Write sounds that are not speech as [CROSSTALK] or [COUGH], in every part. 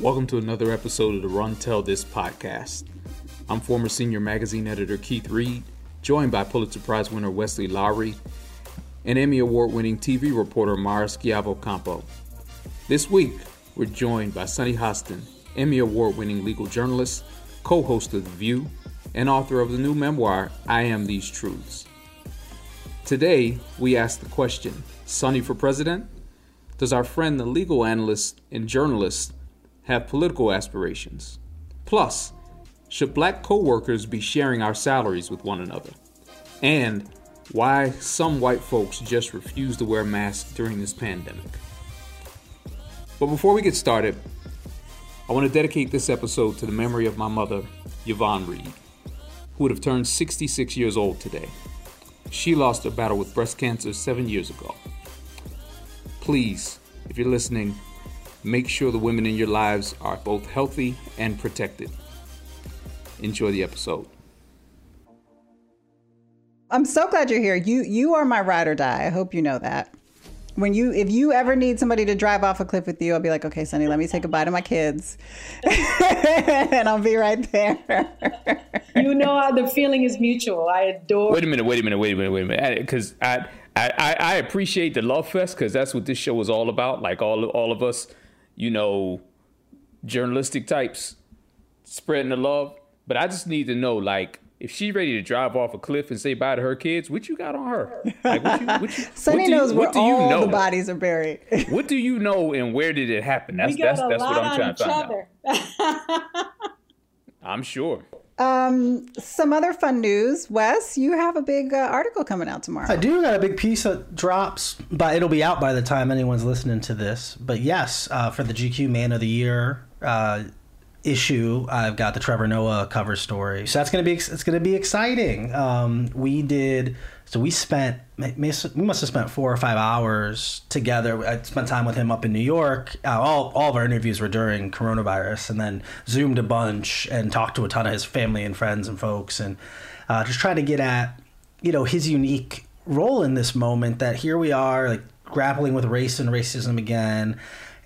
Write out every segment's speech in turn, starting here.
Welcome to another episode of the Run Tell This podcast. I'm former senior magazine editor Keith Reed, joined by Pulitzer Prize winner Wesley Lowery and Emmy Award winning TV reporter Mara Schiavocampo. This week, we're joined by Sunny Hostin, Emmy Award winning legal journalist, co host of The View, and author of the new memoir, I Am These Truths. Today, we ask the question Sunny for president? Does our friend, the legal analyst and journalist, have political aspirations? Plus, should black coworkers be sharing our salaries with one another? And why some white folks just refuse to wear masks during this pandemic. But before we get started, I want to dedicate this episode to the memory of my mother, Yvonne Reed, who would have turned 66 years old today. She lost her battle with breast cancer seven years ago. Please, if you're listening, make sure the women in your lives are both healthy and protected. Enjoy the episode. I'm so glad you're here. You you are my ride or die. I hope you know that. When you if you ever need somebody to drive off a cliff with you, I'll be like, okay, Sunny, let me say goodbye to my kids, [LAUGHS] and I'll be right there. you know how the feeling is mutual. I adore. Wait a minute. Wait a minute. Wait a minute. Wait a minute. Because I, I I appreciate the love fest because that's what this show is all about. Like all all of us, you know, journalistic types spreading the love. But I just need to know, like, if she's ready to drive off a cliff and say bye to her kids, what you got on her? Like, what you, what you, [LAUGHS] Sunny what knows you, where all know? the bodies are buried. [LAUGHS] what do you know and where did it happen? That's that's that's what I'm trying to find out. [LAUGHS] I'm sure. Um, some other fun news, Wes. You have a big uh, article coming out tomorrow. I do got a big piece that drops, but it'll be out by the time anyone's listening to this. But yes, uh, for the GQ Man of the Year, uh, issue, I've got the Trevor Noah cover story. So that's gonna be it's gonna be exciting. Um, we did so we spent we must have spent four or five hours together. I spent time with him up in New York. Uh, all all of our interviews were during coronavirus, and then zoomed a bunch and talked to a ton of his family and friends and folks, and uh, just trying to get at you know his unique role in this moment. That here we are, like grappling with race and racism again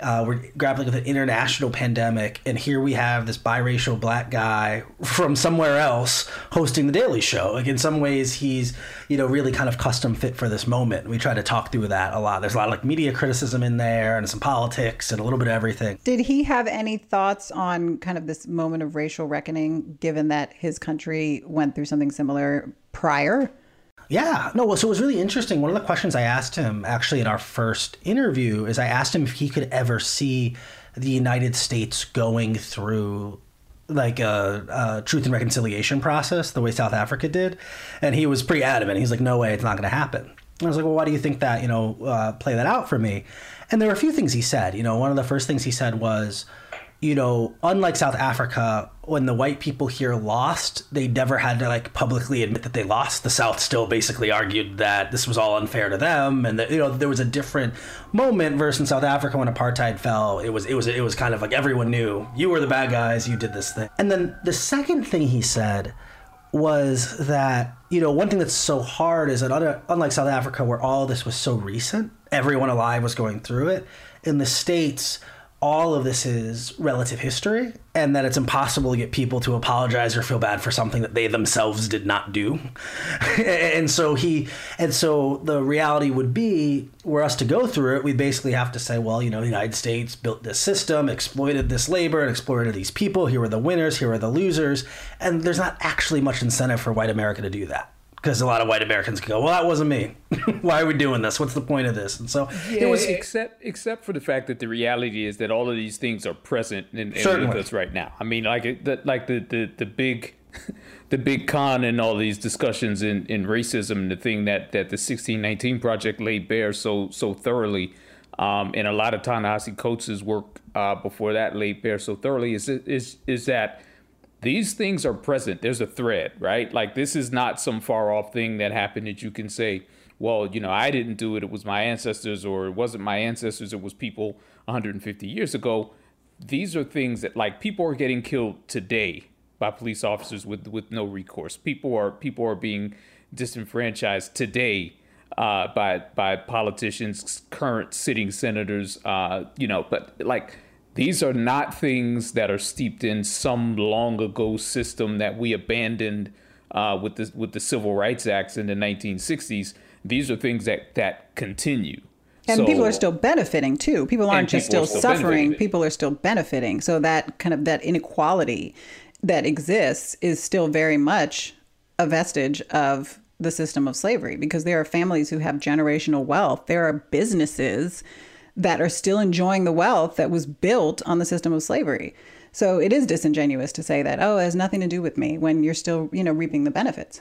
uh, we're grappling with an international pandemic, and here we have this biracial black guy from somewhere else hosting the Daily Show. Like in some ways, he's you know really kind of custom fit for this moment. We try to talk through that a lot. There's a lot of like media criticism in there, and some politics, and a little bit of everything. Did he have any thoughts on kind of this moment of racial reckoning, given that his country went through something similar prior? Yeah, no. So it was really interesting. One of the questions I asked him actually in our first interview is I asked him if he could ever see the United States going through like a, a, truth and reconciliation process the way South Africa did, and he was pretty adamant. He's like, "No way, it's not going to happen." And I was like, "Well, why do you think that? You know, uh, play that out for me." And there were a few things he said. You know, one of the first things he said was, you know, unlike South Africa, when the white people here lost, they never had to like publicly admit that they lost. The South still basically argued that this was all unfair to them, and that you know there was a different moment versus in South Africa when apartheid fell. It was it was it was kind of like everyone knew you were the bad guys, you did this thing. And then the second thing he said was that you know one thing that's so hard is that unlike South Africa where all this was so recent, everyone alive was going through it. In the states all of this is relative history and that it's impossible to get people to apologize or feel bad for something that they themselves did not do. [LAUGHS] and so he and so the reality would be were us to go through it, we basically have to say, well, you know, the United States built this system, exploited this labor, and exploited these people. Here are the winners, here are the losers. And there's not actually much incentive for white America to do that because a lot of white Americans can go, "Well, that wasn't me. [LAUGHS] Why are we doing this? What's the point of this?" And so yeah, it was, except except for the fact that the reality is that all of these things are present in, in with us right now. I mean, like the, like the the the big. [LAUGHS] the big con in all these discussions in, in racism, and the thing that, that the 1619 Project laid bare so so thoroughly, um, and a lot of Ta-Nehisi Coates' work uh, before that laid bare so thoroughly, is is is that these things are present. There's a thread, right? Like this is not some far off thing that happened that you can say, well, you know, I didn't do it. It was my ancestors, or it wasn't my ancestors. It was people 150 years ago. These are things that, like, people are getting killed today by police officers with with no recourse. People are people are being disenfranchised today uh, by by politicians, current sitting senators. Uh, you know, but like these are not things that are steeped in some long ago system that we abandoned uh, with the with the Civil Rights Acts in the 1960s. These are things that that continue. And So- people are still benefiting too. People aren't just people still, are still suffering. benefiting. People are still benefiting. So that kind of that inequality that exists is still very much a vestige of the system of slavery because there are families who have generational wealth. There are businesses that are still enjoying the wealth that was built on the system of slavery. So it is disingenuous to say that, oh, it has nothing to do with me when you're still, you know, reaping the benefits.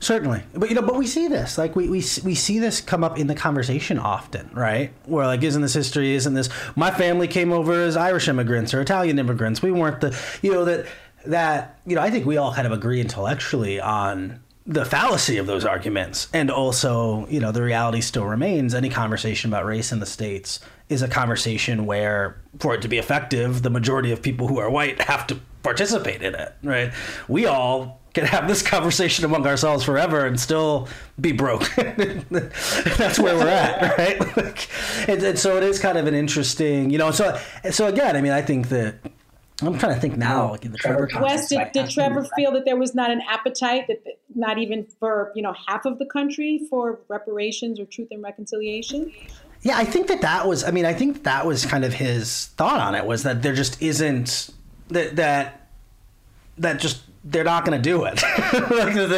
Certainly, but you know, but we see this like we, we we see this come up in the conversation often, right? Where like, isn't this history? Isn't this my family came over as Irish immigrants or Italian immigrants? We weren't the you know that that you know I think we all kind of agree intellectually on the fallacy of those arguments, and also you know the reality still remains. Any conversation about race in the states is a conversation where, for it to be effective, the majority of people who are white have to participate in it, right? We all can have this conversation among ourselves forever and still be broke. [LAUGHS] That's where we're at, [LAUGHS] right? Like, and, and so it is kind of an interesting, you know. So, so again, I mean, I think that I'm trying to think now, like in the Trevor Wes, context. did, did Trevor feel that there was not an appetite, that not even for you know half of the country for reparations or truth and reconciliation? Yeah, I think that that was. I mean, I think that was kind of his thought on it was that there just isn't that that that just they're not going to do it. like, [LAUGHS] that-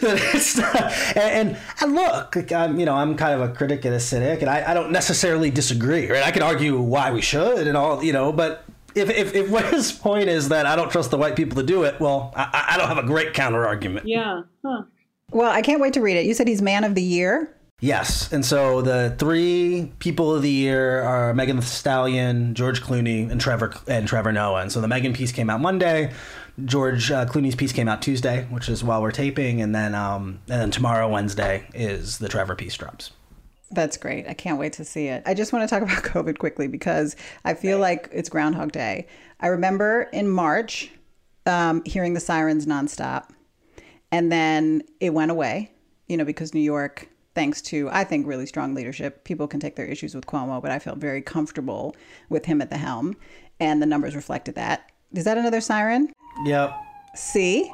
that it's not- and, and and look, like, I'm you know I'm kind of a critic and a cynic, and I, I don't necessarily disagree. Right? I can argue why we should and all you know, but. If, if, if what his point is that I don't trust the white people to do it, well, I, I don't have a great counter argument. Yeah, huh? Well, I can't wait to read it. You said he's man of the year. Yes, and so the three people of the year are Megan Thee Stallion, George Clooney, and Trevor and Trevor Noah. And so the Megan piece came out Monday. George uh, Clooney's piece came out Tuesday, which is while we're taping, and then um, and then tomorrow Wednesday is the Trevor piece drops. That's great. I can't wait to see it. I just want to talk [LAUGHS] about COVID quickly because I feel like it's Groundhog Day. I remember in March um, hearing the sirens nonstop, and then it went away, you know, because New York, thanks to, I think, really strong leadership, people can take their issues with Cuomo, but I felt very comfortable with him at the helm, and the numbers reflected that. Is that another siren? Yep. See?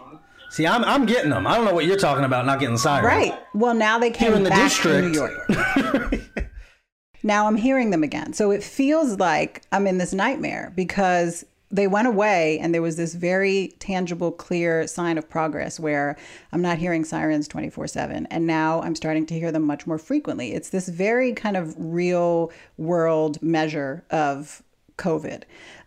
See, I'm I'm getting them. I don't know what you're talking about. Not getting sirens. Right. Well, now they came in the district. to New York. [LAUGHS] now I'm hearing them again. So it feels like I'm in this nightmare because they went away and there was this very tangible, clear sign of progress where I'm not hearing sirens 24 7. And now I'm starting to hear them much more frequently. It's this very kind of real world measure of COVID.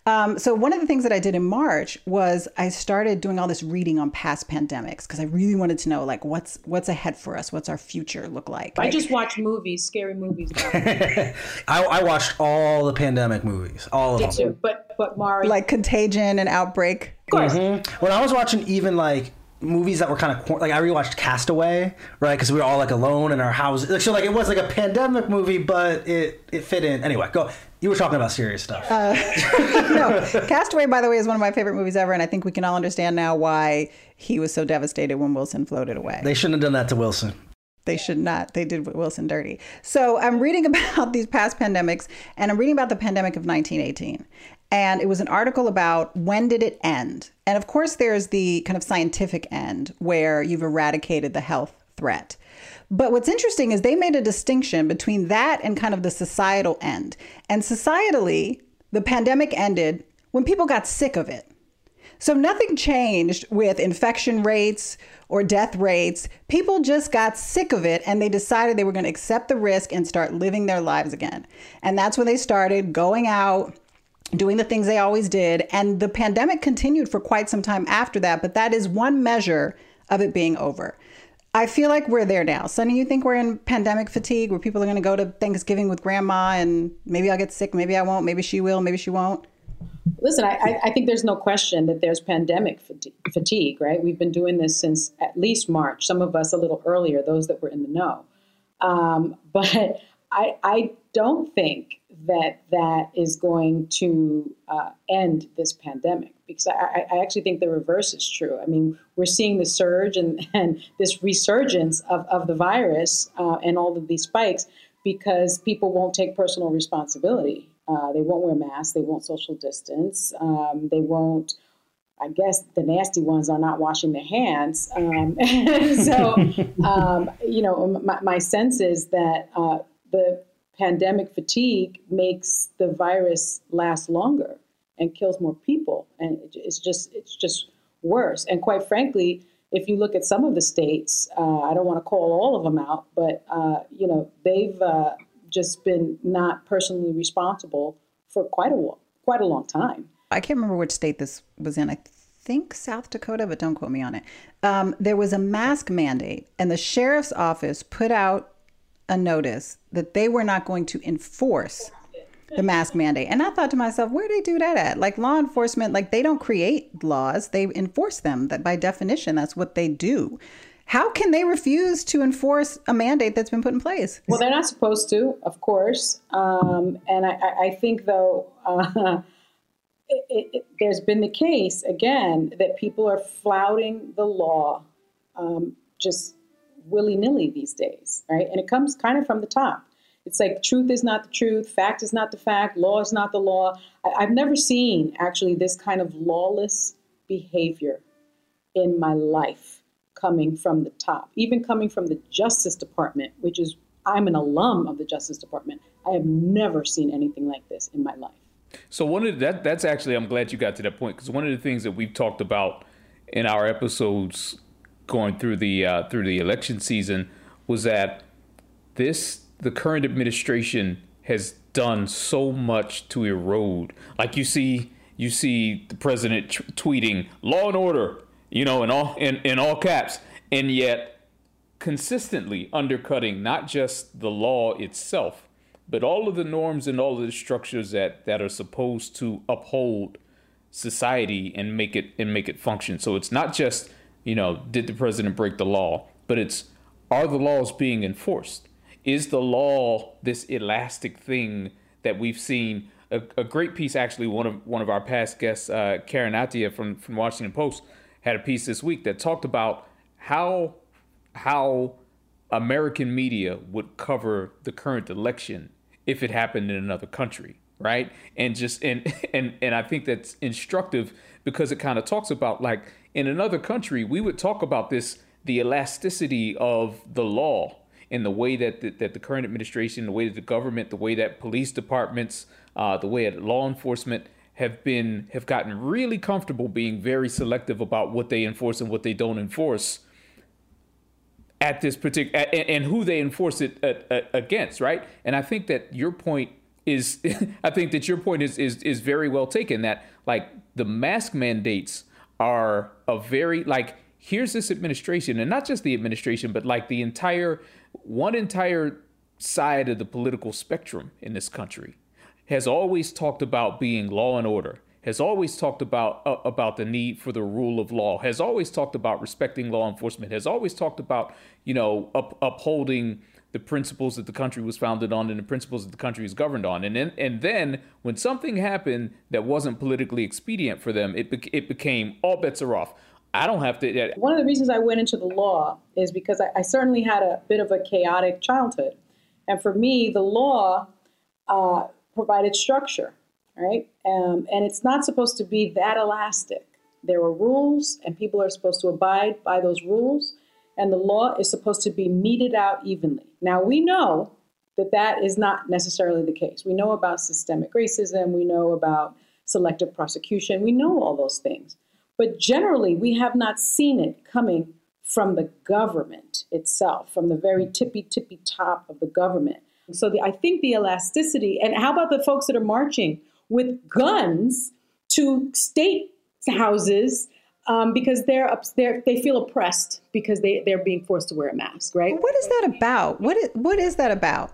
Um, so one of the things that I did in March was I started doing all this reading on past pandemics because I really wanted to know like what's what's ahead for us, what's our future look like. I just watch movies, scary movies. [LAUGHS] I, I watched all the pandemic movies, all of them. too. But but Mari, like Contagion and Outbreak. of course, When I was watching even like movies that were kind of like I rewatched Castaway, right? Because we were all like alone in our house. Like, so like it was like a pandemic movie, but it it fit in. Anyway, go. You were talking about serious stuff. Uh, [LAUGHS] no, Castaway, by the way, is one of my favorite movies ever, and I think we can all understand now why he was so devastated when Wilson floated away. they shouldn't have done that to Wilson. They should not. They did Wilson dirty. So I'm reading [LAUGHS] about these past pandemics, and I'm reading about the pandemic of 1918. And it was an article about when did it end? And of course, there's the kind of scientific end where you've eradicated the health threat. But what's interesting is they made a distinction between that and kind of the societal end. And societally, the pandemic ended when people got sick of it. So nothing changed with infection rates or death rates. People just got sick of it and they decided they were going to accept the risk and start living their lives again. And that's when they started going out, doing the things they always did. And the pandemic continued for quite some time after that, but that is one measure of it being over. I feel like we're there now. Sunny, you think we're in pandemic fatigue where people are going to go to Thanksgiving with grandma and maybe I'll get sick, maybe I won't, maybe she will, maybe she won't? listen, I, I- think there's no question that there's pandemic fatigue, right? We've been doing this since at least March. Some of us a little earlier, those that were in the know. Um, [LAUGHS] but I, I don't think that that is going to uh, end this pandemic because I, I, actually think the reverse is true. I mean, we're seeing the surge and, [LAUGHS] and this resurgence of, of the virus uh, and all of these spikes because people won't take personal responsibility. Uh, they won't wear masks, they won't social distance, um, they won't. I guess the nasty ones are not washing their hands. Um, [LAUGHS] so, [LAUGHS] um, you know, my, my, sense is that uh, the pandemic fatigue makes the virus last longer and kills more people, and it's just it's just worse. And quite frankly, if you look at some of the states, uh, I don't want to call all of them out, but uh, you know they've uh, just been not personally responsible for quite a quite a long time. I can't remember which state this was in. I think South Dakota, but don't quote me on it. Um, there was a mask mandate, and the sheriff's office put out a notice that they were not going to enforce the mask mandate. And I thought to myself, where do they do that at? Like law enforcement, like they don't create laws, they enforce them. That by definition, that's what they do. How can they refuse to enforce a mandate that's been put in place? Well, they're not supposed to, of course. Um, and I, I, think, though, uh, [LAUGHS] it, it, there's been the case, again, that people are flouting the law um, just willy nilly these days, right? And it comes kind of from the top. It's like truth is not the truth, fact is not the fact, law is not the law. I, have never seen actually this kind of lawless behavior in my life coming from the top, even coming from the Justice Department, which is, I'm an alum of the Justice Department. I have never seen anything like this in my life. So one of the, that that's actually I'm glad you got to that point because one of the things that we've talked about in our episodes going through the uh, through the election season was that this the current administration has done so much to erode. Like you see, you see the president t- tweeting "law and order," you know, in all in, in all caps, and yet consistently undercutting not just the law itself, but all of the norms and all of the structures that that are supposed to uphold society and make it and make it function. So it's not just you know, did the president break the law? But it's are the laws being enforced? Is the law this elastic thing that we've seen? A, a great piece, actually, one of one of our past guests, uh, Karen Attiah from from Washington Post, had a piece this week that talked about how how American media would cover the current election if it happened in another country, right? And just and [LAUGHS] and and I think that's instructive because it kind of talks about like in another country, we would talk about this the elasticity of the law and the way that the, that the current administration, the way that the government, the way that police departments, uh, the way that law enforcement have been have gotten really comfortable being very selective about what they enforce and what they don't enforce at this particular and, and, who they enforce it at, at, against, right? And I think that your point is, [LAUGHS] I think that your point is is is very well taken. That like the mask mandates are a very like here's this administration and not just the administration but like the entire one entire side of the political spectrum in this country has always talked about being law and order has always talked about uh, about the need for the rule of law has always talked about respecting law enforcement has always talked about you know up, upholding the principles that the country was founded on and the principles that the country is governed on. And then, and then when something happened that wasn't politically expedient for them, it, be- it became all bets are off. I don't have to. One of the reasons I went into the law is because I, I certainly had a bit of a chaotic childhood. And for me, the law uh, provided structure, right? Um, and it's not supposed to be that elastic. There are rules, and people are supposed to abide by those rules and the law is supposed to be meted out evenly. Now, we know that that is not necessarily the case. We know about systemic racism, we know about selective prosecution, we know all those things. But generally, we have not seen it coming from the government itself, from the very tippy, tippy top of the government. So the, I think the elasticity, and how about the folks that are marching with guns to state houses um, because they're, they're they feel oppressed because they they're being forced to wear a mask, right? What is that about? What is, what is that about?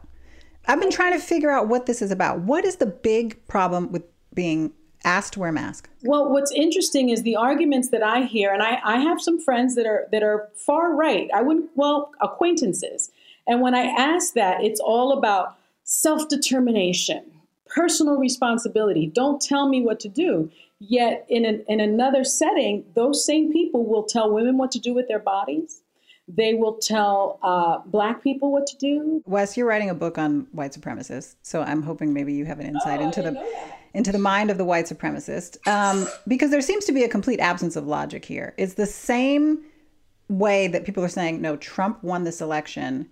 I've been trying to figure out what this is about. What is the big problem with being asked to wear a mask? Well, what's interesting is the arguments that I hear, and I, I have some friends that are that are far right. I wouldn't well acquaintances, and when I ask that, it's all about self determination, personal responsibility. Don't tell me what to do. Yet, in, an, in another setting, those same people will tell women what to do with their bodies. They will tell uh, black people what to do. Wes, you're writing a book on white supremacists, so I'm hoping maybe you have an insight oh, into the into the mind of the white supremacist, um, because there seems to be a complete absence of logic here. It's the same way that people are saying, no, Trump won this election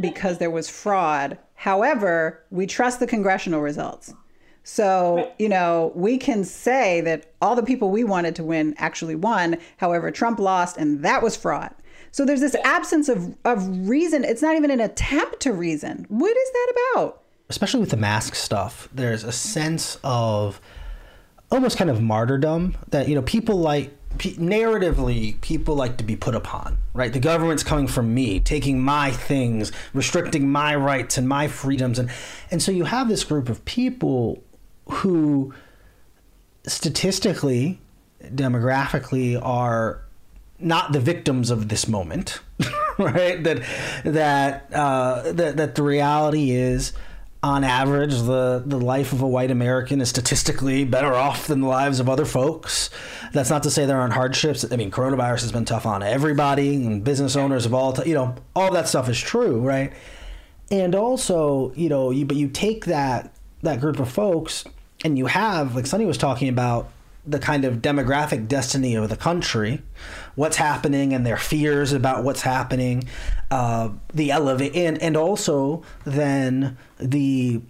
because there was fraud. However, we trust the congressional results. So, you know, we can say that all the people we wanted to win actually won. However, Trump lost and that was fraud. So there's this absence of, of reason. It's not even an attempt to reason. What is that about? Especially with the mask stuff, there's a sense of almost kind of martyrdom that, you know, people like narratively people like to be put upon right? The government's coming from me taking my things restricting my rights and my freedoms. And and so you have this group of people who statistically demographically are not the victims of this moment [LAUGHS] right? That that uh, that that the reality is on average, the, the life of a white American is statistically better off than the lives of other folks. That's not to say there aren't hardships. I mean, coronavirus has been tough on everybody and business owners of all, t- you know, all that stuff is true, right? And also, you know, you, but you take that that group of folks and you have, like Sunny was talking about, the kind of demographic destiny of the country, what's happening and their fears about what's happening, uh, the elevate and and also then the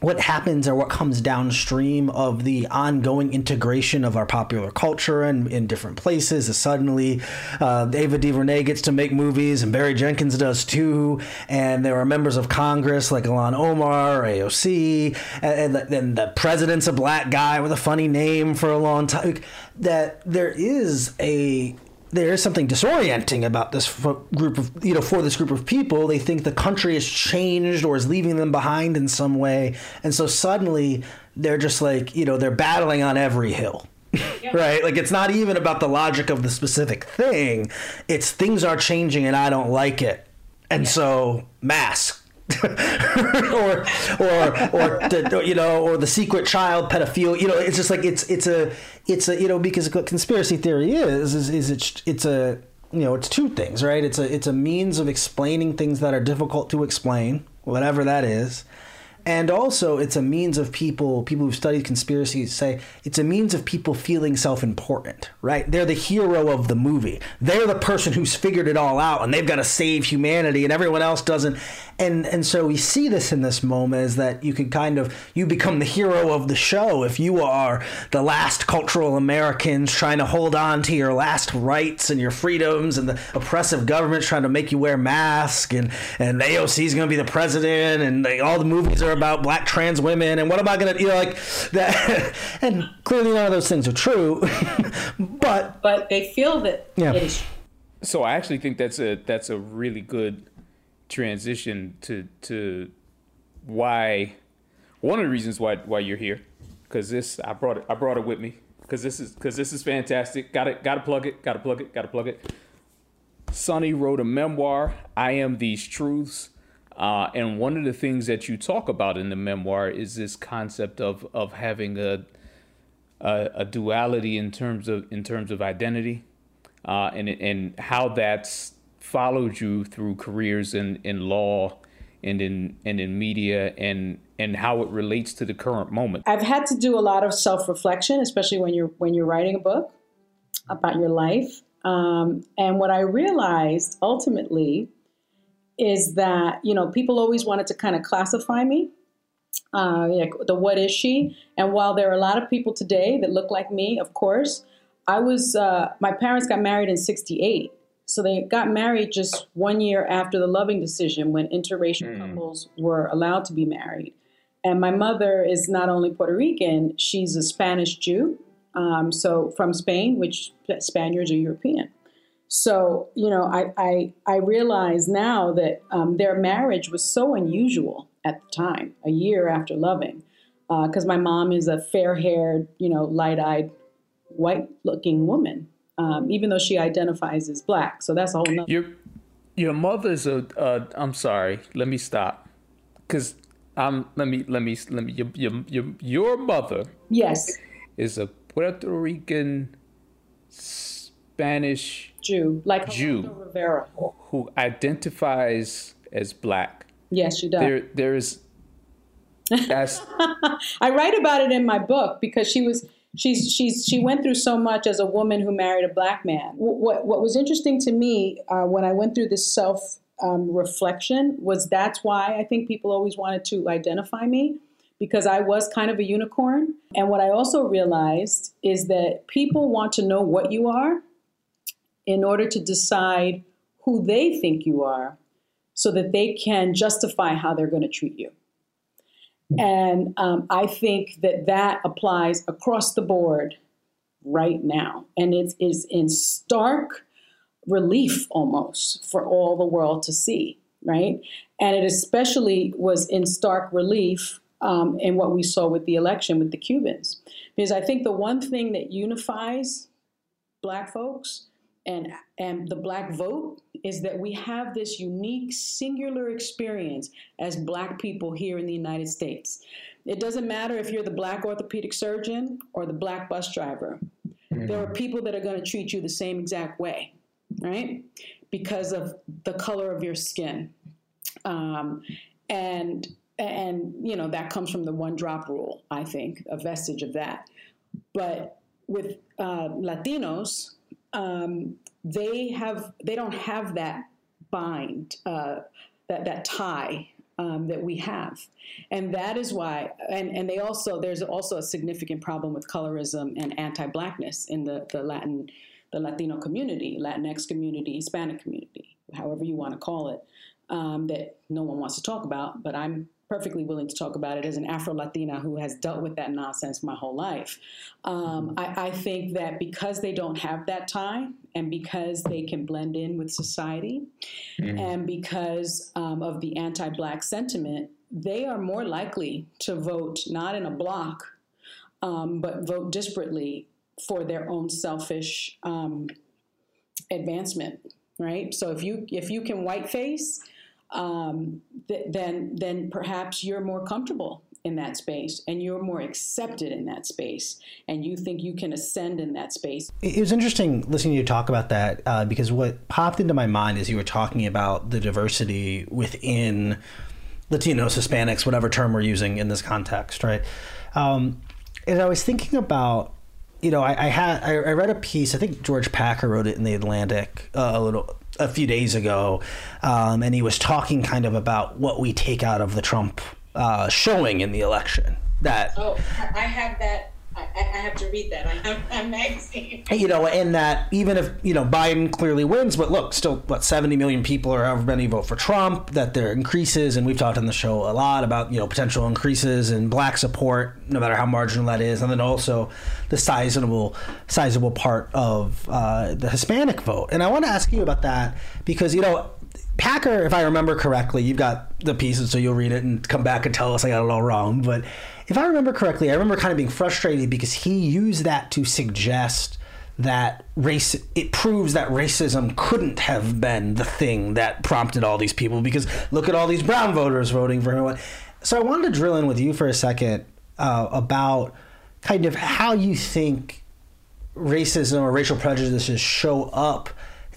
what happens or what comes downstream of the ongoing integration of our popular culture and in different places. Is suddenly uh, Ava DuVernay gets to make movies, and Barry Jenkins does too. And there are members of Congress like Ilhan Omar AOC, and, then the president's a black guy with a funny name for a long time. That there is a there is something disorienting about this group of you know for this group of people. They think the country has changed or is leaving them behind in some way. And so suddenly they're just like you know they're battling on every hill. Yeah. [LAUGHS] right? Like it's not even about the logic of the specific thing. It's things are changing and i don't like it. And yeah. so mask [LAUGHS] or or or the, you know or the secret child pedophile you know it's just like it's it's a it's a you know because conspiracy theory is is, is it's it's a you know it's two things right? It's a it's a means of explaining things that are difficult to explain whatever that is and also it's a means of people people who've studied conspiracies say it's a means of people feeling self-important right? They're the hero of the movie. They're the person who's figured it all out and they've got to save humanity and everyone else doesn't. And and so we see this in this moment is that you can kind of you become the hero of the show if you are the last cultural Americans trying to hold on to your last rights and your freedoms and the oppressive government trying to make you wear masks and and AOC is going to be the president and they, all the movies are about black trans women and what am I going to you know like that [LAUGHS] and clearly none of those things are true [LAUGHS] but but they feel that yeah. so I actually think that's a that's a really good transition to to why one of the reasons why why you're here because this I brought it I brought it with me because this is because this is fantastic. Got it. Got to plug it. Got to plug it. Got to plug it. Sunny wrote a memoir. I am these truths. Uh, and one of the things that you talk about in the memoir is this concept of of having a a, a duality in terms of in terms of identity, uh, and and how that's followed you through careers in, in law and in and in media and and how it relates to the current moment. I've had to do a lot of self-reflection, especially when you're when you're writing a book about your life. Um, and what I realized ultimately is that you know people always wanted to kind of classify me uh, like the what is she and while there are a lot of people today that look like me of course i was uh, my parents got married in 68 so they got married just one year after the Loving decision when interracial mm. couples were allowed to be married. And my mother is not only Puerto Rican, she's a Spanish Jew. Um, so from Spain, which Spaniards are European. So, you know, I, I, I realize now that um, their marriage was so unusual at the time, a year after Loving, because uh, my mom is a fair haired, you know, light eyed, white looking woman um, even though she identifies as black. So that's a whole nother. Your your mother's a. am sorry. Let me stop, because I'm, let me let me let me your your your, your mother Yes, is a Puerto Rican Spanish Jew, like Jew. Rivera. who identifies as black. Yes, she does. There there's that's [LAUGHS] I write about it in my book because she was she's she's she went through so much as a woman who married a black man. What what was interesting to me uh, when I went through this self um, reflection was that's why I think people always wanted to identify me because I was kind of a unicorn. And what I also realized is that people want to know what you are in order to decide who they think you are so that they can justify how they're going to treat you. And um, I think that that applies across the board right now. And it is in stark relief almost for all the world to see, right? And it especially was in stark relief um, in what we saw with the election with the Cubans. Because I think the one thing that unifies black folks and and the black vote is that we have this unique singular experience as black people here in the United States. It doesn't matter if you're the black orthopedic surgeon or the black bus driver. There are people that are going to treat you the same exact way, right? Because of the color of your skin. Um, and and you know that comes from the one drop rule, I think, a vestige of that. But with uh, Latinos, um, they have they don't have that bind uh, that that tie um, that we have, and that is why. And and they also there's also a significant problem with colorism and anti-blackness in the the Latin the Latino community, Latinx community, Hispanic community, however you want to call it, um, that no one wants to talk about, but I'm perfectly willing to talk about it as an Afro Latina who has dealt with that nonsense my whole life. Um, I, I think that because they don't have that tie and because they can blend in with society and because um, of the anti Black sentiment, they are more likely to vote not in a block, um, but vote disparately for their own selfish um, advancement. Right. So if you if you can whiteface, um, th- then then perhaps you're more comfortable in that space and you're more accepted in that space and you think you can ascend in that space. It was interesting listening to you talk about that uh, because what popped into my mind as you were talking about the diversity within Latinos, Hispanics, whatever term we're using in this context, right? Um, and I was thinking about, you know, I, I had I, I read a piece. I think George Packer wrote it in the Atlantic uh, a little a few days ago, um, and he was talking kind of about what we take out of the Trump uh, showing in the election. That Oh, I have that. I, I have to read that. I have a magazine. you know, and that even if you know Biden clearly wins, but look, still what seventy million people or however many vote for Trump, that there increases, and we've talked on the show a lot about you know potential increases in black support, no matter how marginal that is, and then also the sizable sizable part of uh, the Hispanic vote. And I want to ask you about that because you know. Packer, if I remember correctly, you've got the pieces, so you'll read it and come back and tell us I got it all wrong. But if I remember correctly, I remember kind of being frustrated because he used that to suggest that race it proves that racism couldn't have been the thing that prompted all these people because look at all these brown voters voting for him. So i wanted to drill in with you for a second uh, about kind of how you think racism or racial prejudices show up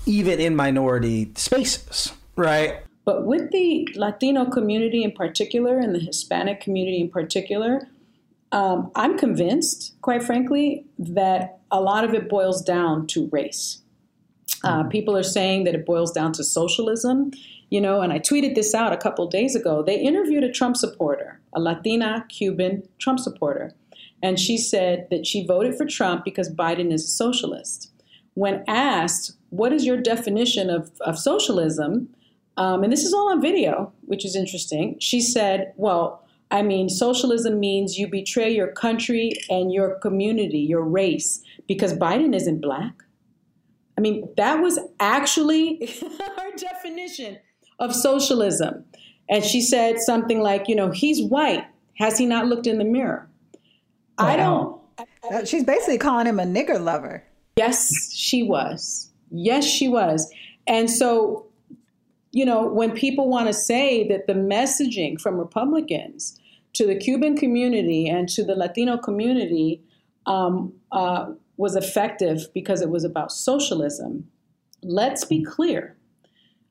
even in minority spaces right But with the Latino community in particular and the Hispanic community in particular, um, I'm convinced, quite frankly, that a lot of it boils down to race. Uh, people are saying that it boils down to socialism, you know, and I tweeted this out a couple days ago. They interviewed a Trump supporter, a Latina Cuban Trump supporter, and she said that she voted for Trump because Biden is a socialist. When asked, what is your definition of, of socialism? Um, and this is all on video, which is interesting. She said, Well, I mean, socialism means you betray your country and your community, your race, because Biden isn't black. I mean, that was actually [LAUGHS] her definition of socialism. And she said something like, You know, he's white. Has he not looked in the mirror? I don't. She's basically calling him a nigger lover. Yes, she was. Yes, she was. And so you know, when people want to say that the messaging from Republicans to the Cuban community and to the Latino community um, uh, was effective because it was about socialism, let's be clear.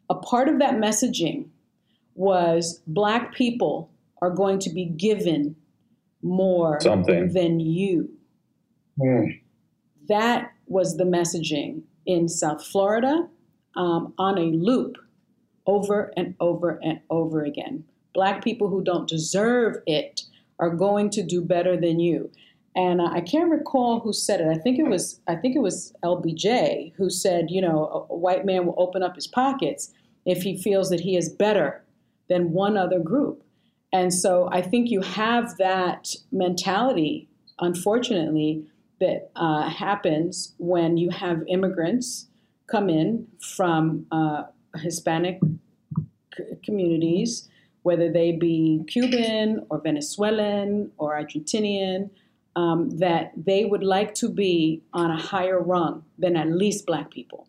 A part of that messaging was Black people are going to be given more Something. than you. Mm. That was the messaging in South Florida um, on a loop over and over and over again. Black people who don't deserve it are going to do better than you. And I can't recall who said it. I think it was I think it was LBJ who said, you know, a, a white man will open up his pockets if he feels that he is better than one other group. And so I think you have that mentality, unfortunately, that uh, happens when you have immigrants come in from uh, Hispanic c- communities, whether they be Cuban or Venezuelan or Argentinian, um, that they would like to be on a higher rung than at least Black people.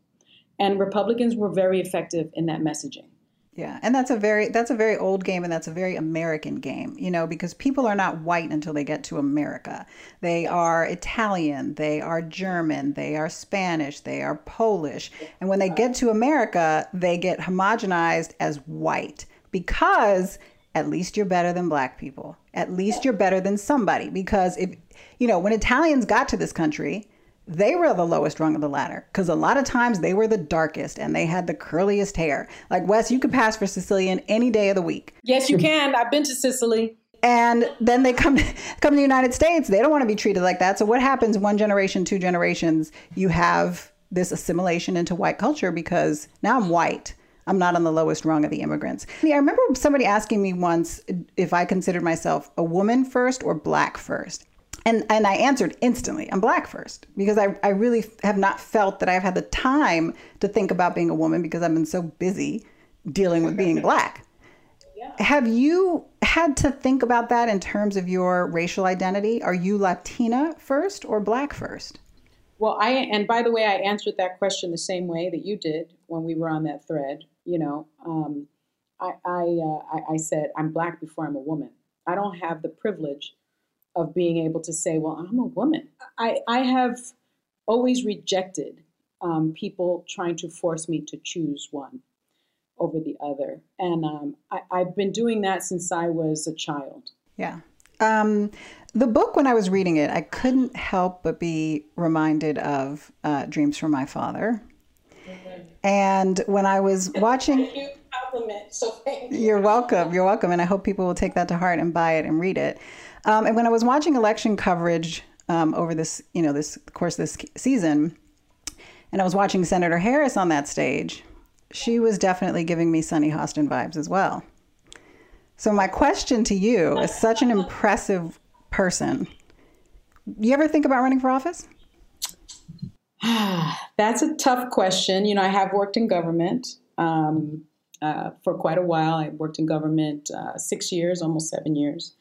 And Republicans were very effective in that messaging. Yeah, and that's a very that's a very old game and that's a very American game, you know, because people are not white until they get to America. They are Italian, they are German, they are Spanish, they are Polish. And when they get to America, they get homogenized as white because at least you're better than black people. At least you're better than somebody because if you know, when Italians got to this country, they were the lowest rung of the ladder because a lot of times they were the darkest and they had the curliest hair. Like Wes, you could pass for Sicilian any day of the week. Yes, you can. I've been to Sicily. And then they come [LAUGHS] come to the United States. They don't want to be treated like that. So what happens? One generation, two generations, you have this assimilation into white culture because now I'm white. I'm not on the lowest rung of the immigrants. I remember somebody asking me once if I considered myself a woman first or black first. And, and I answered instantly, I'm black first, because I, I really have not felt that I've had the time to think about being a woman because I've been so busy dealing with being [LAUGHS] black. Yeah. Have you had to think about that in terms of your racial identity? Are you Latina first or black first? Well, I and by the way, I answered that question the same way that you did when we were on that thread. You know, um, I I, uh, I I said I'm black before I'm a woman. I don't have the privilege of being able to say, well, I'm a woman. I, I have always rejected um, people trying to force me to choose one over the other. And um, I, have been doing that since I was a child. Yeah. Um, the book, when I was reading it, I couldn't help but be reminded of uh, Dreams from My Father. Mm-hmm. And when I was [LAUGHS] watching. compliment. So thank you. You're welcome. You're welcome. And I hope people will take that to heart and buy it and read it. Um, and when I was watching election coverage um, over this, you know, this course this season, and I was watching Senator Harris on that stage, she was definitely giving me Sunny Hostin vibes as well. So my question to you, as such an impressive person, you ever think about running for office? [SIGHS] That's a tough question. You know, I have worked in government um, uh, for quite a while. I worked in government uh, six years, almost seven years.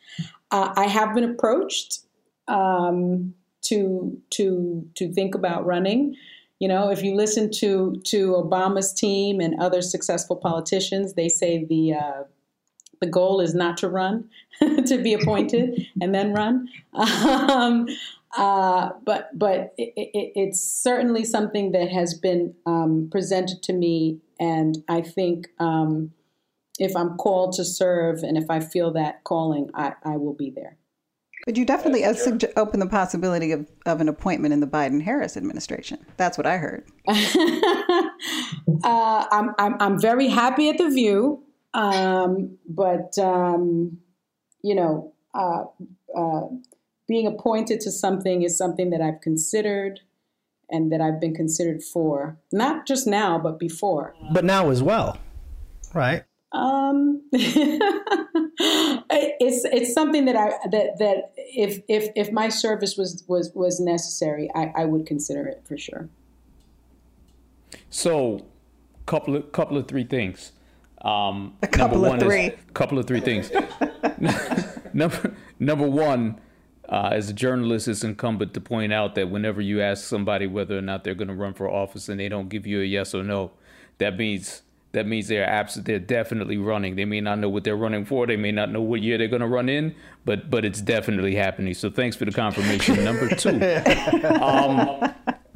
Uh, I have been approached um, to to to think about running. You know, if you listen to to Obama's team and other successful politicians, they say the uh, the goal is not to run, [LAUGHS] to be appointed [LAUGHS] and then run. Um, uh, but but it, it, it's certainly something that has been um, presented to me, and I think um, if I'm called to serve and if I feel that calling, I, I will be there. But you definitely uh, open the possibility of, of an appointment in the Biden Harris administration. That's what I heard. [LAUGHS] uh, I'm, I'm, I'm very happy at the view, um, but, um, you know, uh, uh, being appointed to something is something that I've considered and that I've been considered for, not just now, but before. But now as well, right? Um, [LAUGHS] it's it's something that I that that if if if my service was was was necessary, I, I would consider it for sure. So, couple of couple of three things. Um, a couple of three. Is, couple of three things. [LAUGHS] number number one. Uh, as a journalist, it's incumbent to point out that whenever you ask somebody whether or not they're going to run for office and they don't give you a yes or no, that means that means they're abs- they're definitely running. They may not know what they're running for. They may not know what year they're going to run in, but but it's definitely happening. So thanks for the confirmation. [LAUGHS] number two, um,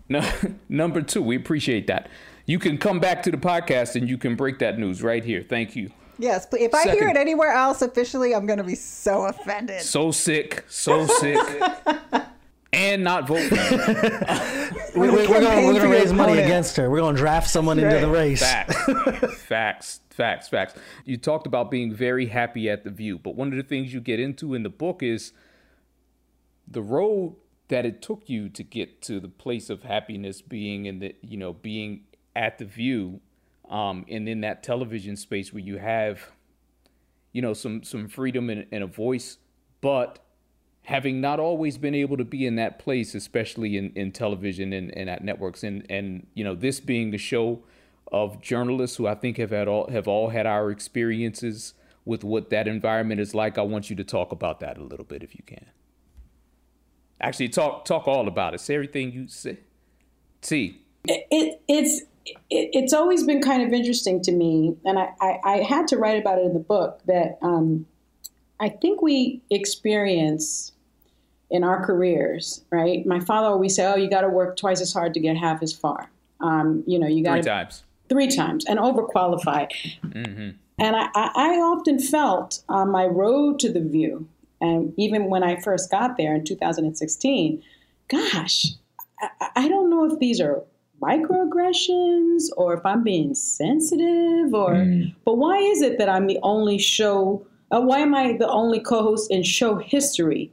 no, number two, we appreciate that. You can come back to the podcast and you can break that news right here. Thank you. Yes, please. if I Second, hear it anywhere else officially, I'm going to be so offended. So sick, so sick. [LAUGHS] and not vote. we, are going to raise money against her. We're going to draft someone right. into the race. Facts, [LAUGHS] facts, facts, facts. You talked about being very happy at the View, but one of the things you get into in the book is the road that it took you to get to the place of happiness, being in the you know being at the View, um, and in that television space where you have, you know, some some freedom and, and a voice, but having not always been able to be in that place, especially in, in television and, and at networks, and and you know this being the show of journalists who I think have had all have all had our experiences with what that environment is like. I want you to talk about that a little bit if you can. Actually, talk talk all about it. Say everything you say. See, it, it's it, it's always been kind of interesting to me, and I, I, I had to write about it in the book that um, I think we experience in our careers, right? My father always said, "Oh, you got to work twice as hard to get half as far." Um, you know, you got three times, three times, and overqualify. Mm-hmm. And I, I, often felt on my road to the view, and even when I first got there in 2016, gosh, I, I don't know if these are microaggressions or if I'm being sensitive or, mm. but why is it that I'm the only show? Uh, why am I the only co-host in show history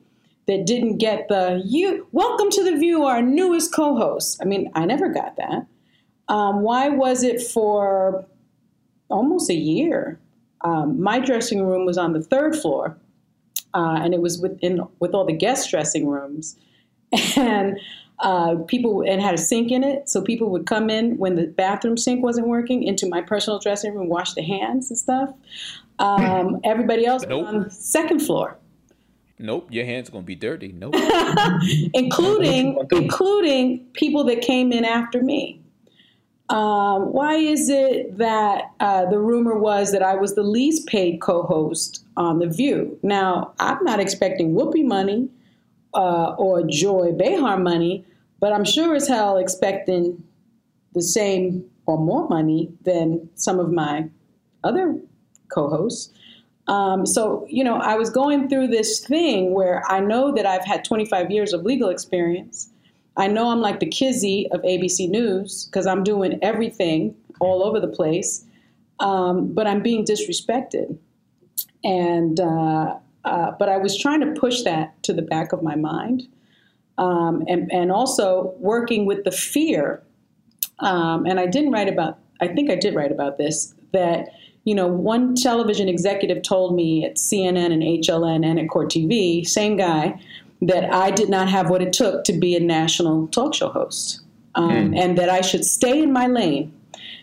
that didn't get the you welcome to the view our newest co-host i mean i never got that um, why was it for almost a year um, my dressing room was on the third floor uh, and it was within with all the guest dressing rooms [LAUGHS] and uh, people and had a sink in it so people would come in when the bathroom sink wasn't working into my personal dressing room wash their hands and stuff um, [LAUGHS] everybody else nope. on the second floor Nope, your hands are gonna be dirty. Nope. [LAUGHS] including including people that came in after me. Um, why is it that uh, the rumor was that I was the least paid co-host on The View? Now I'm not expecting Whoopi money uh, or Joy Behar money, but I'm sure as hell expecting the same or more money than some of my other co-hosts. Um, so, you know, I was going through this thing where I know that I've had 25 years of legal experience. I know I'm like the Kizzy of ABC News because I'm doing everything all over the place, um, but I'm being disrespected. And, uh, uh, but I was trying to push that to the back of my mind. Um, and, and also working with the fear. Um, and I didn't write about, I think I did write about this, that you know, one television executive told me at CNN and HLN and at Court TV, same guy, that I did not have what it took to be a national talk show host, um, mm. and that I should stay in my lane.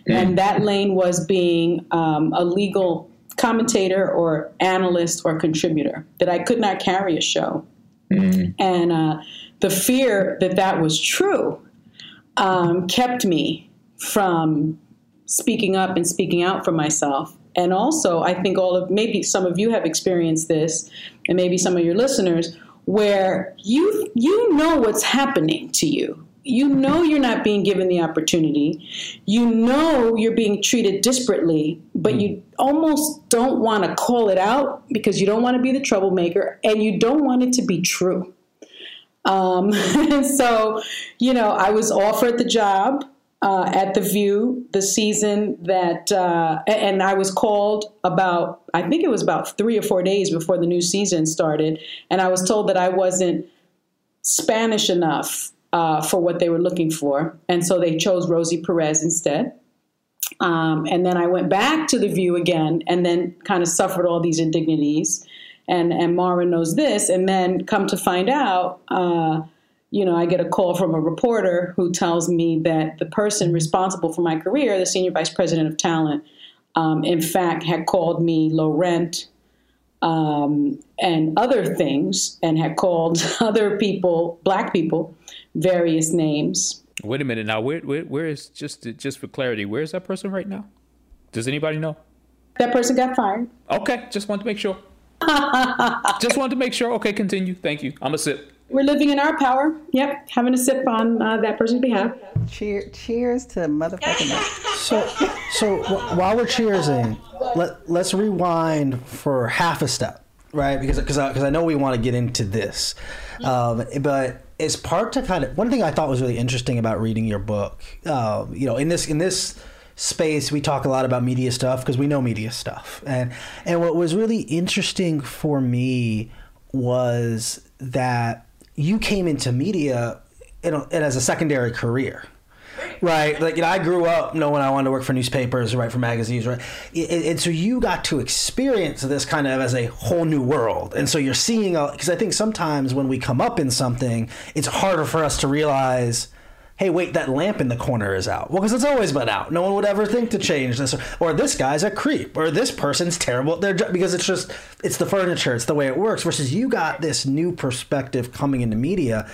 Mm. And that lane was being um, a legal commentator or analyst or contributor, that I could not carry a show. Mm. And uh, the fear that that was true um, kept me from speaking up and speaking out for myself. And also, I think all of maybe some of you have experienced this, and maybe some of your listeners, where you you know what's happening to you. You know you're not being given the opportunity. You know you're being treated disparately, but you almost don't want to call it out because you don't want to be the troublemaker and you don't want it to be true. Um, [LAUGHS] so, you know, I was offered the job uh, at the View the season that, uh, and I was called about, I think it was about three or four days before the new season started, and I was told that I wasn't Spanish enough uh, for what they were looking for, and so they chose Rosie Perez instead. Um, and then I went back to the View again, and then kind of suffered all these indignities. And and Mara knows this, and then come to find out uh, you know, I get a call from a reporter who tells me that the person responsible for my career, the senior vice president of talent, um, in fact, had called me low rent um, and other things, and had called [LAUGHS] other people, black people, various names. Wait a minute now. Where, where, where is just just for clarity? Where is that person right now? Does anybody know? That person got fired. Okay, just want to make sure. Just wanted to make sure. Okay, continue. Thank you. I'm a sip. We're living in our power. Yep, having a sip on uh, that person's behalf. Cheer, cheers to motherfucking. So, so w- while we're cheersing, let let's rewind for half a step, right? Because because because I, I know we want to get into this, um, but it's part to kind of one thing I thought was really interesting about reading your book. Uh, you know, in this in this space we talk a lot about media stuff because we know media stuff, and and what was really interesting for me was that you came into media in a, as a secondary career right? Like, you know, I grew up knowing I wanted to work for newspapers, write for magazines, right? And, and, so you got to experience this kind of as a whole new world. And so you're seeing, because I think sometimes when we come up in something, it's harder for us to realize. Hey, wait, that lamp in the corner is out. Well, because it's always been out. No one would ever think to change this. Or this guy's a creep. Or this person's terrible. They're, because it's just, it's the furniture. It's the way it works. Versus you got this new perspective coming into media.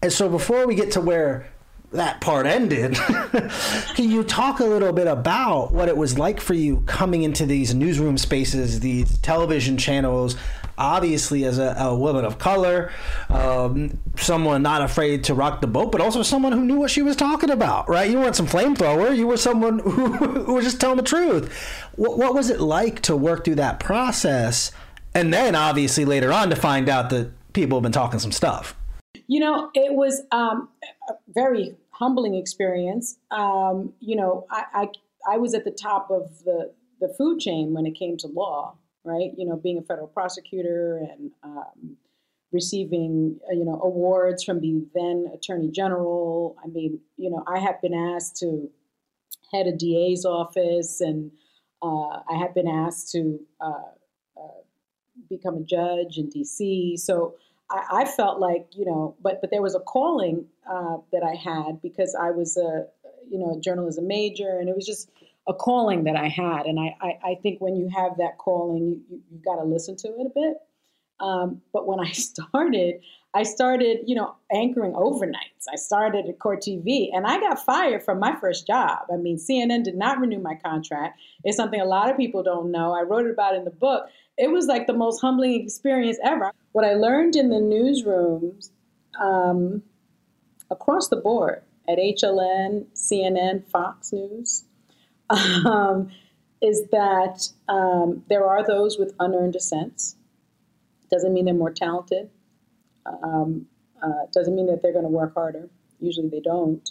And so before we get to where that part ended, [LAUGHS] can you talk a little bit about what it was like for you coming into these newsroom spaces, these television channels? Obviously, as a, a woman of color, um, someone not afraid to rock the boat, but also someone who knew what she was talking about, right? You weren't some flamethrower, you were someone [LAUGHS] who, who was just telling the truth. What, what was it like to work through that process? And then, obviously, later on to find out that people have been talking some stuff. You know, it was um, a very humbling experience. Um, you know, I, I, I was at the top of the the food chain when it came to law, right? You know, being a federal prosecutor and um, receiving uh, you know awards from the then attorney general. I mean, you know, I have been asked to head a DA's office, and uh, I have been asked to uh, uh become a judge in D.C. So I, I, felt like you know, but but there was a calling uh, that I had because I was a you know a journalism major, and it was just a calling that I had. And I I, I think when you have that calling, you you, you got to listen to it a bit. Um, but when I [LAUGHS] started, I started, you know, anchoring overnights. I started at Court TV and I got fired from my first job. I mean, CNN did not renew my contract. It's something a lot of people don't know. I wrote it about in the book it was like the most humbling experience ever. What I learned in the newsrooms um, across the board at HLN, CNN, Fox News, um, is that um, there are those with unearned ascents. Doesn't mean they're more talented. Um, uh, doesn't mean that they're going to work harder. Usually they don't.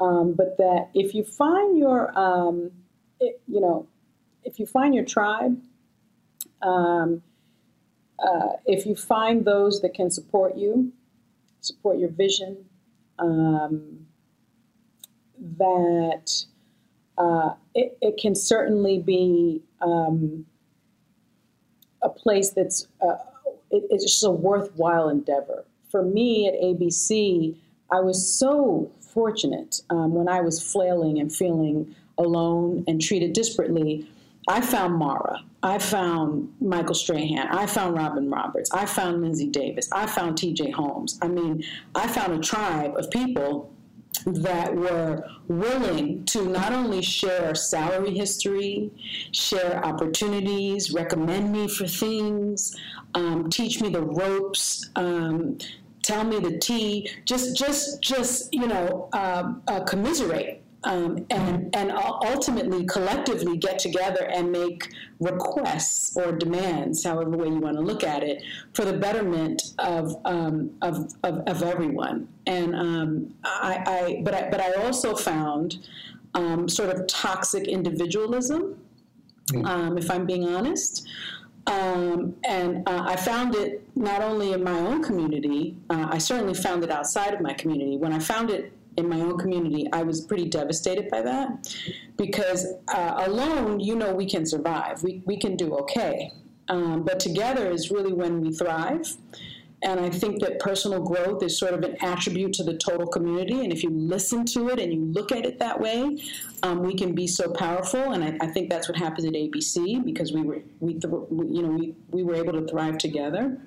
Um, but that if you find your, um, it, you know, if you find your tribe, um, uh, if you find those that can support you, support your vision, that uh, it, it, can certainly be um, a place that's uh, it, it's just a worthwhile endeavor. For me at ABC, I was so fortunate um, when I was flailing and feeling alone and treated disparately I found Mara. I found Michael Strahan. I found Robin Roberts. I found Linsey Davis. I found TJ Holmes. I mean, I found a tribe of people that were willing to not only share our salary history, share opportunities, recommend me for things, um, teach me the ropes, um, tell me the tea, just, just, just you know, uh, uh, commiserate um, and, and ultimately collectively get together and make requests or demands, however way you want to look at it, for the betterment of, um, of, of, of, everyone. And um, I, I, but I, but I also found um, sort of toxic individualism, mm. um, if I'm being honest. Um, and uh, I found it not only in my own community, uh, I certainly found it outside of my community. When I found it in my own community, I was pretty devastated by that because uh, alone, you know, we can survive, we, we can do okay. Um, but together is really when we thrive. And I think that personal growth is sort of an attribute to the total community. And if you listen to it and you look at it that way, um, we can be so powerful. And I, I, think that's what happened at ABC because we were, we, th- you know, we, we were able to thrive together.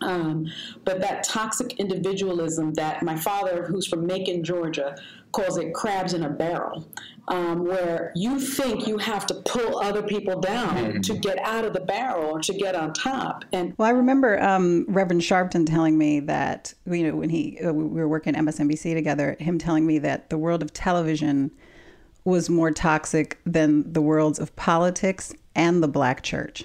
Um, but that toxic individualism that my father, who's from Macon, Georgia, calls it crabs in a barrel, um, where you think you have to pull other people down mm-hmm. to get out of the barrel or to get on top. And well, I remember um, Reverend Sharpton telling me that you know when he uh, we were working MSNBC together, him telling me that the world of television was more toxic than the worlds of politics and the black church.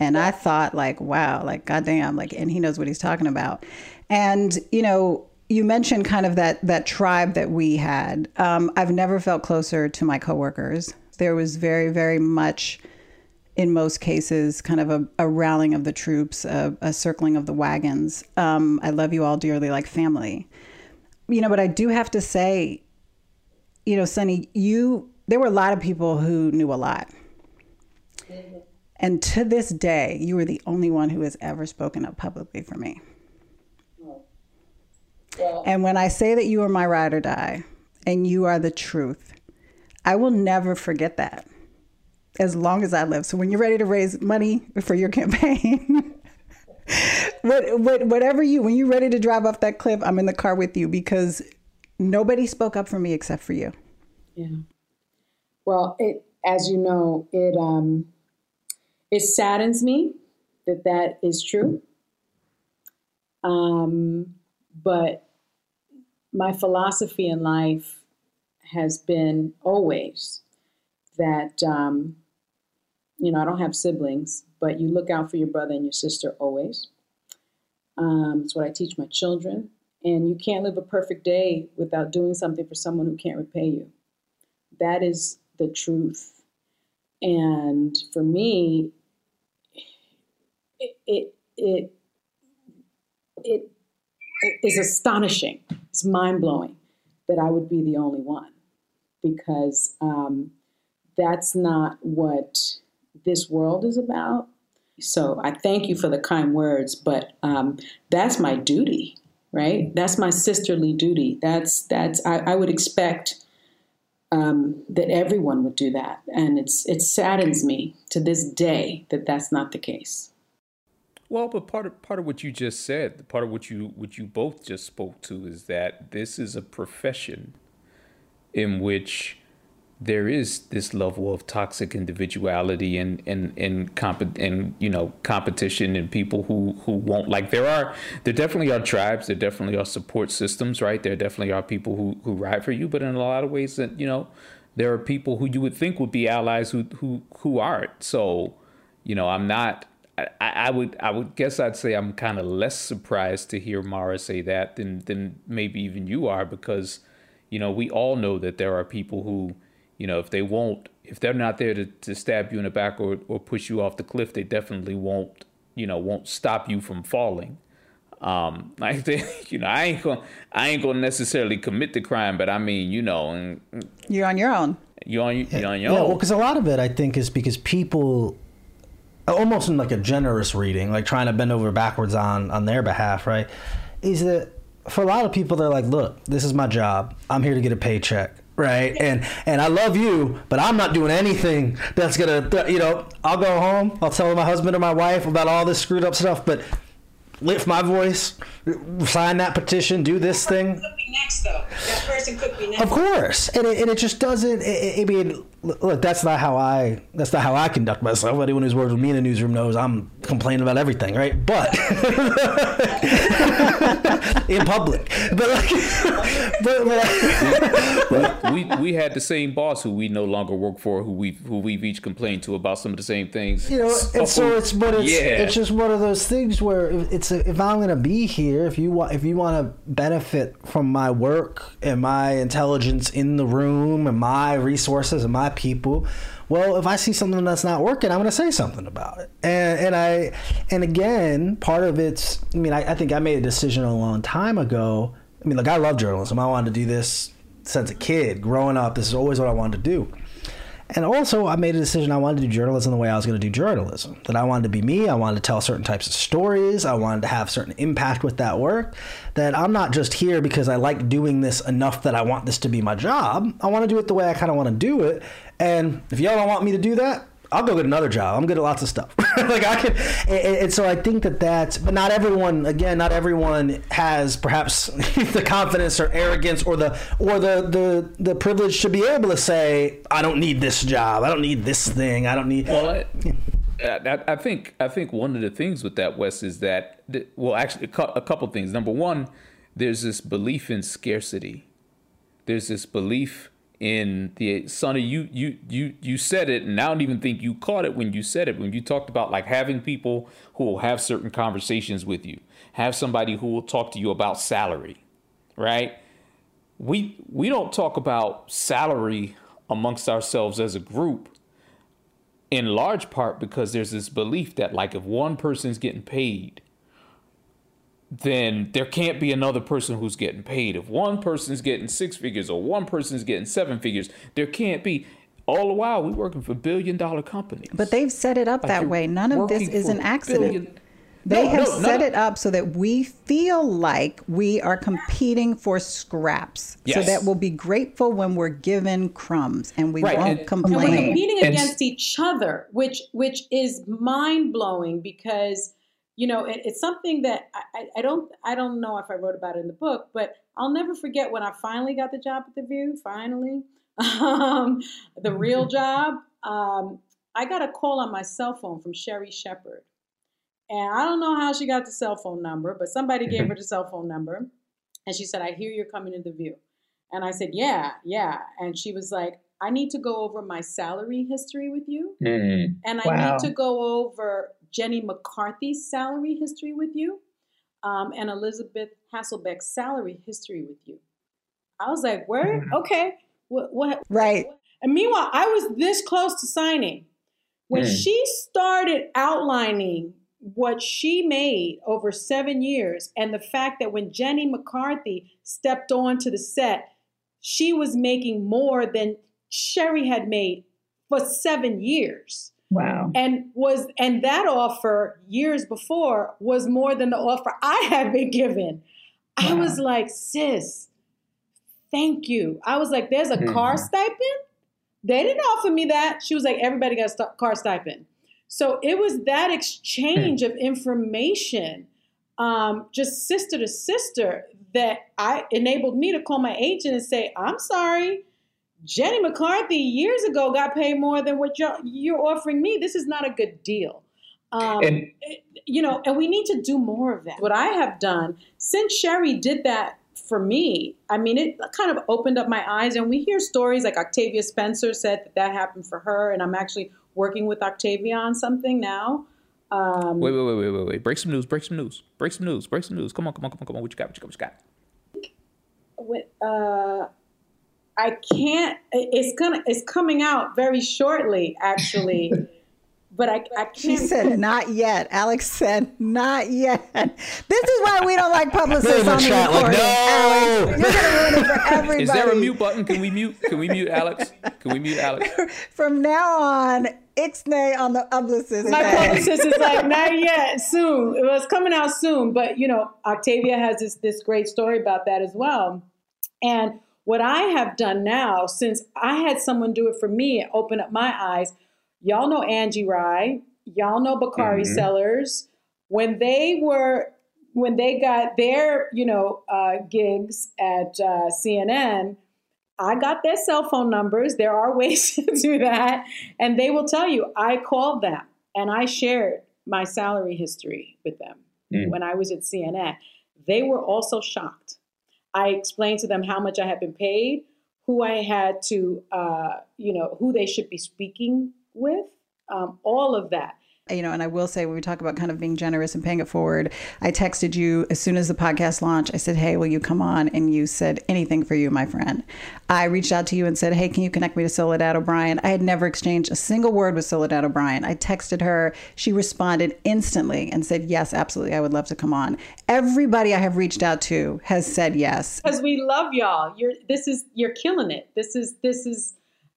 And I thought, like, wow, like, goddamn, like, and he knows what he's talking about. And, you know, you mentioned kind of that that tribe that we had. Um, I've never felt closer to my coworkers. There was very, very much, in most cases, kind of a, a rallying of the troops, a, a circling of the wagons. Um, I love you all dearly, like family. You know, but I do have to say, you know, Sunny, you there were a lot of people who knew a lot. Mm-hmm. And to this day, you are the only one who has ever spoken up publicly for me. And when I say that you are my ride or die and you are the truth, I will never forget that as long as I live. So when you're ready to raise money for your campaign, [LAUGHS] what, what, whatever you, when you're ready to drive off that cliff, I'm in the car with you because nobody spoke up for me except for you. Yeah. Well, it, as you know, it, um, it saddens me that that is true. Um, but my philosophy in life has been always that, um, you know, I don't have siblings, but you look out for your brother and your sister always. Um, it's what I teach my children. And you can't live a perfect day without doing something for someone who can't repay you. That is the truth. And for me, it, it, it, it is astonishing. It's mind blowing that I would be the only one because um, that's not what this world is about. So I thank you for the kind words, but um, that's my duty, right? That's my sisterly duty. That's that's I, I would expect um, that everyone would do that, and it's it saddens me to this day that that's not the case. Well, but part of part of what you just said, part of what you what you both just spoke to is that this is a profession in which there is this level of toxic individuality and and and comp- and you know competition and people who who won't like there are there definitely are tribes there definitely are support systems right? There definitely are people who who ride for you but in a lot of ways that you know there are people who you would think would be allies who who who aren't. So you know I'm not I, I would I would guess I'd say I'm kind of less surprised to hear Mara say that than than maybe even you are because you know we all know that there are people who you know if they won't if they're not there to, to stab you in the back or, or push you off the cliff they definitely won't you know won't stop you from falling um [LAUGHS] like they, you know I ain't gonna I ain't gonna necessarily commit the crime but I mean you know you're on your own you're on, you're on your yeah, own well because a lot of it I think is because people almost in like a generous reading, like trying to bend over backwards on on their behalf, right? Is that for a lot of people they're like, look, this is my job. I'm here to get a paycheck, right? And and I love you, but I'm not doing anything that's gonna, you know, I'll go home, I'll tell my husband or my wife about all this screwed up stuff, but lift my voice, sign that petition, do this thing. Could be next though. That person could be next. Of course, and it, and it just doesn't. I mean, look, that's not how I. That's not how I conduct myself. Anyone who's worked with me in the newsroom knows I'm complaining about everything, right? But [LAUGHS] in public, but like, but, but we we had the same boss who we no longer work for, who we who we've each complained to about some of the same things. You know, so, and oh, so it's but it's yeah. it's just one of those things where it's a, if I'm gonna be here, if you want if you want to benefit from my work and my intelligence in the room and my resources and my people, well, if I see something that's not working, I'm going to say something about it. And and I and again, part of it's. I mean, I, I think I made a decision a long time ago. I mean, like I love journalism. I wanted to do this since a kid. Growing up, this is always what I wanted to do. And also, I made a decision I wanted to do journalism the way I was going to do journalism. That I wanted to be me. I wanted to tell certain types of stories. I wanted to have certain impact with that work. That I'm not just here because I like doing this enough that I want this to be my job. I want to do it the way I kind of want to do it. And if y'all don't want me to do that, I'll go get another job. I'm good at lots of stuff. [LAUGHS] like I can, and, and, so I think that that's, but not everyone. Again, not everyone has perhaps [LAUGHS] the confidence or arrogance or the or the the the privilege to be able to say, I don't need this job. I don't need this thing. I don't need. Well, I, I, think I think one of the things with that Wes is that well, actually, a couple things. Number one, there's this belief in scarcity. There's this belief in the Sunny, you you you you said it, and I don't even think you caught it when you said it. When you talked about like having people who will have certain conversations with you, have somebody who will talk to you about salary, right? We we don't talk about salary amongst ourselves as a group in large part because there's this belief that like if one person's getting paid then there can't be another person who's getting paid. If one person's getting six figures or one person's getting seven figures, there can't be. All the while, we're working for billion dollar companies. But they've set it up like that way. None of this is an accident. Billion, they no, have no, set no. it up so that we feel like we are competing for scraps. Yes. So that we'll be grateful when we're given crumbs and we right. won't and, complain. And we're competing and, against each other, which which is mind blowing because you know, it, it's something that I, I don't I don't know if I wrote about it in the book, but I'll never forget when I finally got the job at the View. Finally, [LAUGHS] um, the real [LAUGHS] job. Um, I got a call on my cell phone from Sherri Shepherd, and I don't know how she got the cell phone number, but somebody gave her the cell phone number, and she said, "I hear you're coming to the View," and I said, "Yeah, yeah," and she was like, I need to go over my salary history with you. Mm, and I wow. need to go over Jenny McCarthy's salary history with you um, and Elisabeth Hasselbeck's salary history with you. I was like, where? Mm-hmm. Okay. What, what? Right. And meanwhile, I was this close to signing. When mm. she started outlining what she made over seven years and the fact that when Jenny McCarthy stepped onto the set, she was making more than Sherri had made for seven years. Wow. And was and that offer years before was more than the offer I had been given. Wow. I was like, sis, thank you. I was like, there's a mm-hmm. car stipend? They didn't offer me that. She was like, everybody got a car stipend. So it was that exchange mm. of information, um, just sister to sister, that I enabled me to call my agent and say, I'm sorry Jenny McCarthy years ago got paid more than what you're, you're offering me. This is not a good deal. Um, and, you know, and we need to do more of that. What I have done since Sherri did that for me, I mean, it kind of opened up my eyes. And we hear stories like Octavia Spencer said that that happened for her, and I'm actually working with Octavia on something now. Um, wait, wait, wait, wait, wait, wait! Break some news! Break some news! Break some news! Break some news! Come on, come on, come on, come on! What you got? What you got? What you got? uh, I can't. It's gonna. It's coming out very shortly, actually. [LAUGHS] but I, I can't. She said, [LAUGHS] "Not yet." Alex said, "Not yet." This is why we don't like publicists on the recording. Like, no! Alex, you're gonna ruin it for everybody. [LAUGHS] Is there a mute button? Can we mute? Can we mute Alex? Can we mute Alex? From now on, Ixnay on the publicist. My publicist is like, not yet, soon. It was coming out soon, but you know, Octavia has this this great story about that as well, and what I have done now, since I had someone do it for me, and open up my eyes. Y'all know Angie Rye. Y'all know Bakari mm-hmm. Sellers. When they were, when they got their, you know, uh, gigs at uh, CNN, I got their cell phone numbers. There are [LAUGHS] ways to do that, and they will tell you. I called them and I shared my salary history with them mm. when I was at CNN. They were also shocked I explained to them how much I had been paid, who I had to, uh, you know, who they should be speaking with, um, all of that you know, and I will say when we talk about kind of being generous and paying it forward, I texted you as soon as the podcast launched. I said, Hey, will you come on? And you said anything for you, my friend. I reached out to you and said, Hey, can you connect me to Soledad O'Brien? I had never exchanged a single word with Soledad O'Brien. I texted her. She responded instantly and said, Yes, absolutely. I would love to come on. Everybody I have reached out to has said yes. Because we love y'all. You're this is you're killing it. This is this is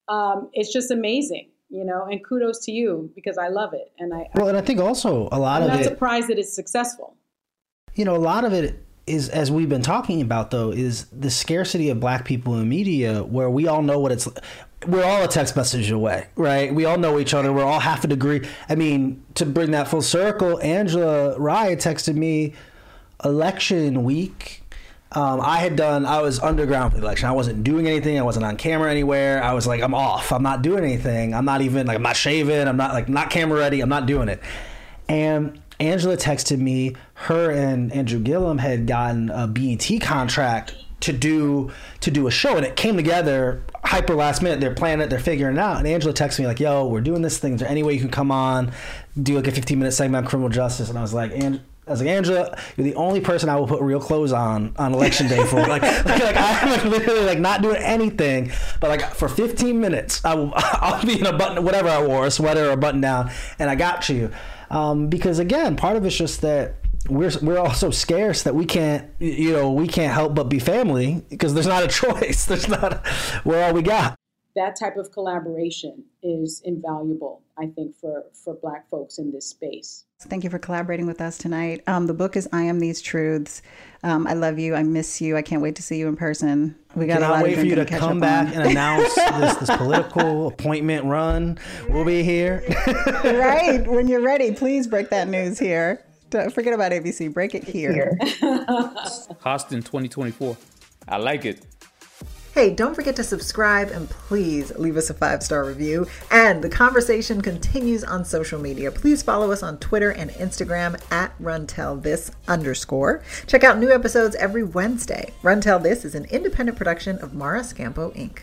um, it's just amazing you know and kudos to you because i love it and i well and i think also a lot of it I'm of not it surprised that it's successful you know a lot of it is as we've been talking about though is the scarcity of black people in media where we all know what it's we're all a text message away, right? We all know each other. We're all half a degree. I mean, to bring that full circle, Angela Rye texted me election week. Um, I had done, I was underground for the election. I wasn't doing anything. I wasn't on camera anywhere. I was like, I'm off. I'm not doing anything. I'm not even, like, I'm not shaving. I'm not, like, not camera ready. I'm not doing it. And Angela texted me, her and Andrew Gillum had gotten a BET contract to do to do a show and it came together hyper last minute they're planning it they're figuring it out and angela texted me like yo we're doing this thing is there any way you can come on do like a 15 minute segment on criminal justice and i was like and I was like, Angela, you're the only person I will put real clothes on on election day for. like, [LAUGHS] like, like I'm literally like not doing anything, but like for 15 minutes, I will [LAUGHS] I'll be in a button, whatever I wore, a sweater or a button down, and I got you. Um, because again, part of it's just that we're we're all so scarce that we can't you know we can't help but be family because there's not a [LAUGHS] choice. There's not we're all we got. That type of collaboration is invaluable, I think, for for Black folks in this space. Thank you for collaborating with us tonight. Um, the book is "I Am These Truths." Um, I love you. I miss you. I can't wait to see you in person. We got Cannot a lot wait for you to come back on. and announce this, this political [LAUGHS] appointment run. We'll be here. right [LAUGHS] when you're ready. Please break that news here. Don't forget about ABC. Break it here. Hostin [LAUGHS] 2024. I like it. Hey, don't forget to subscribe and please leave us a five star review. And the conversation continues on social media. Please follow us on Twitter and Instagram at RunTellThis underscore. Check out new episodes every Wednesday. Run Tell This is an independent production of Mara Schiavocampo Inc.